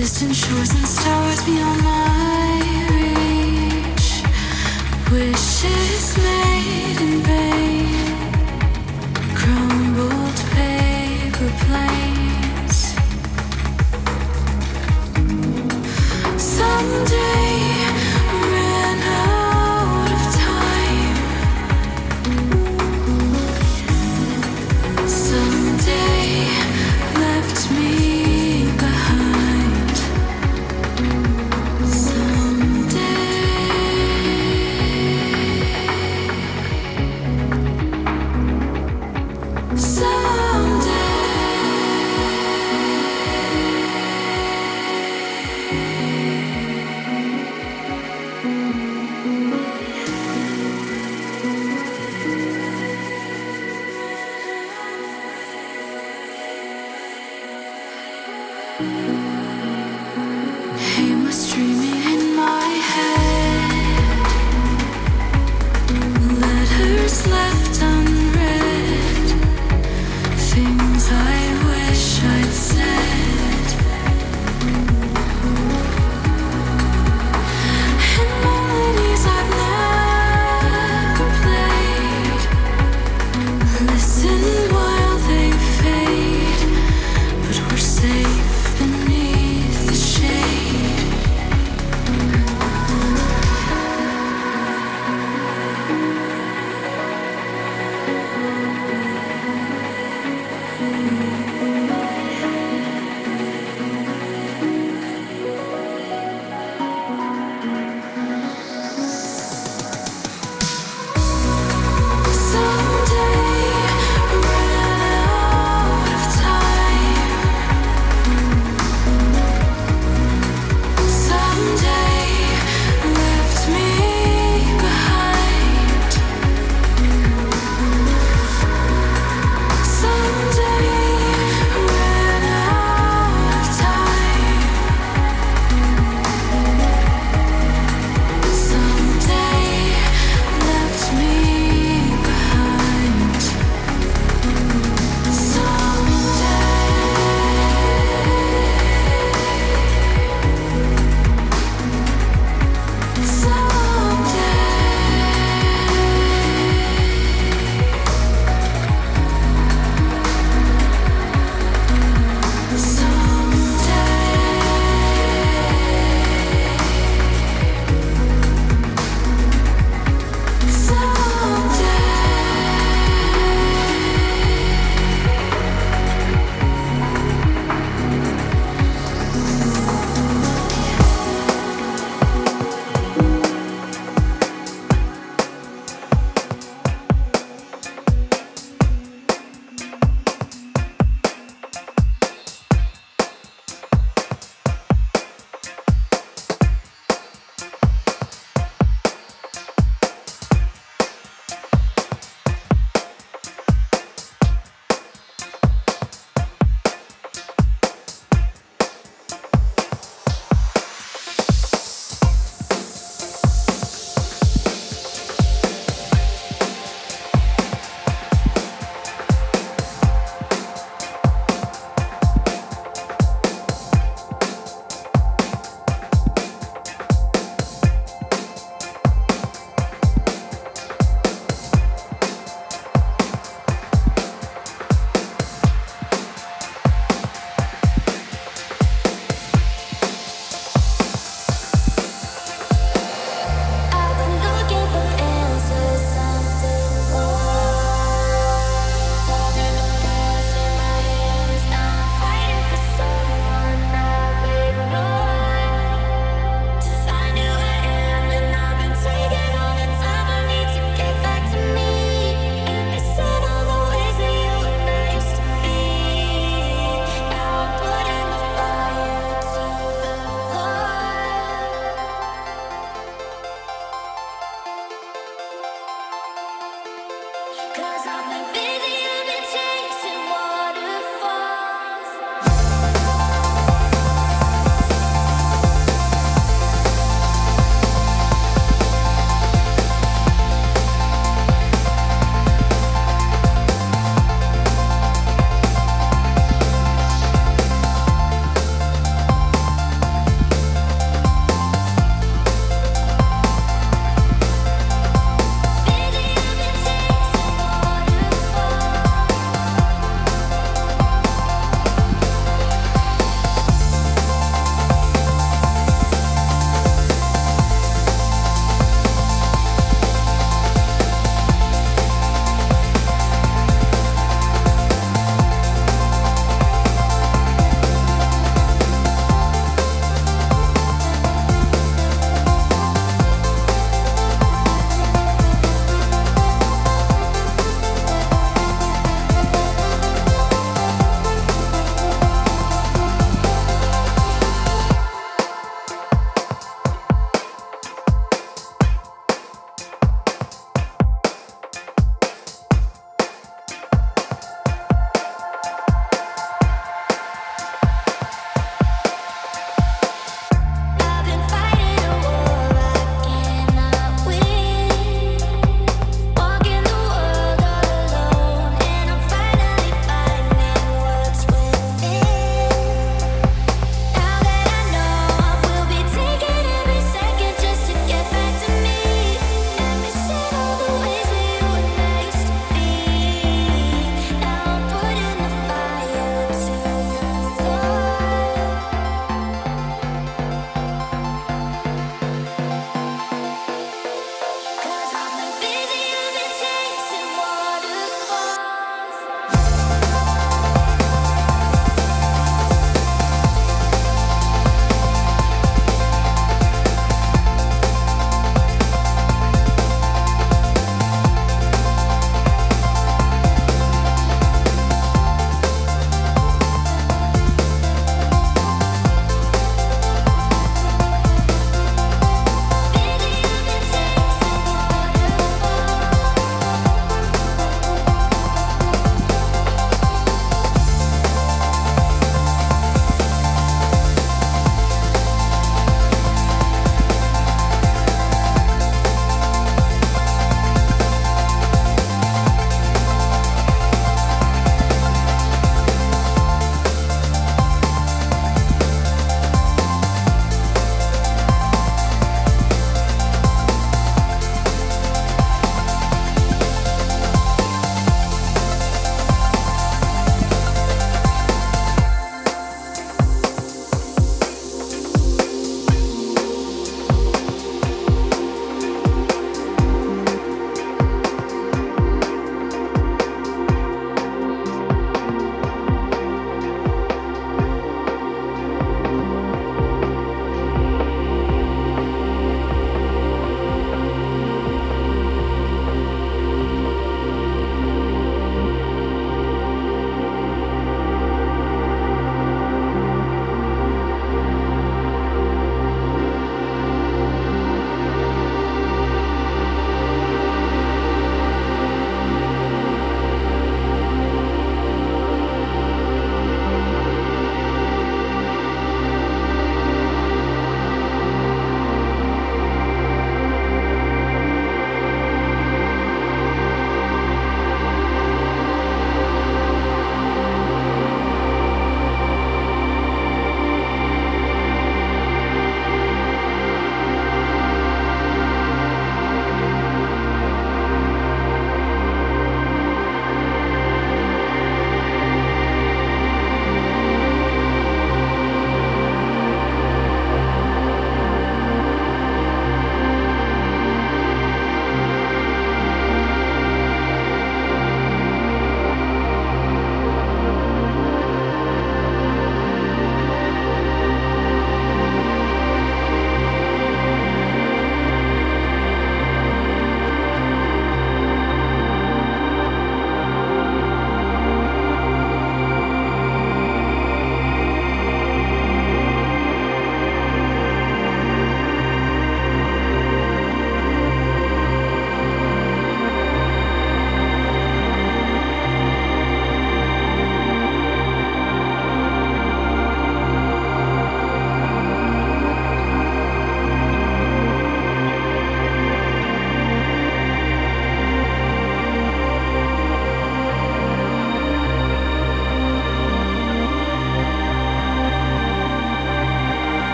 Listen while they fade, but we're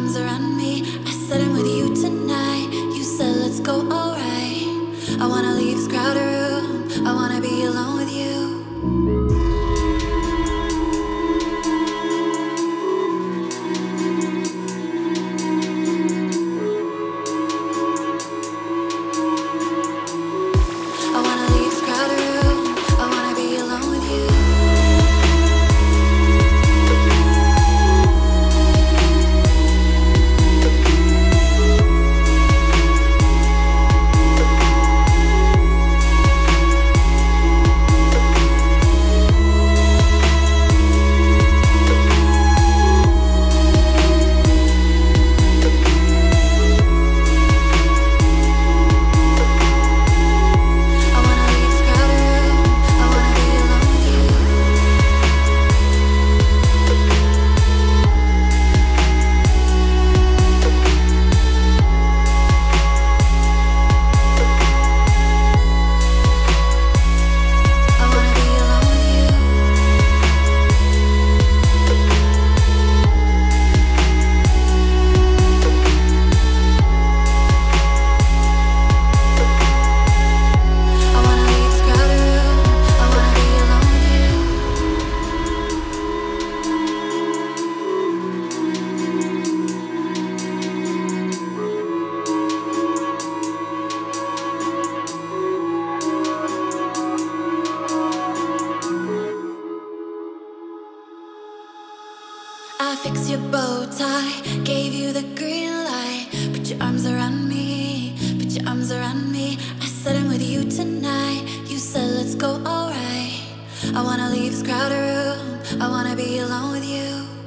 arms around. alone with you.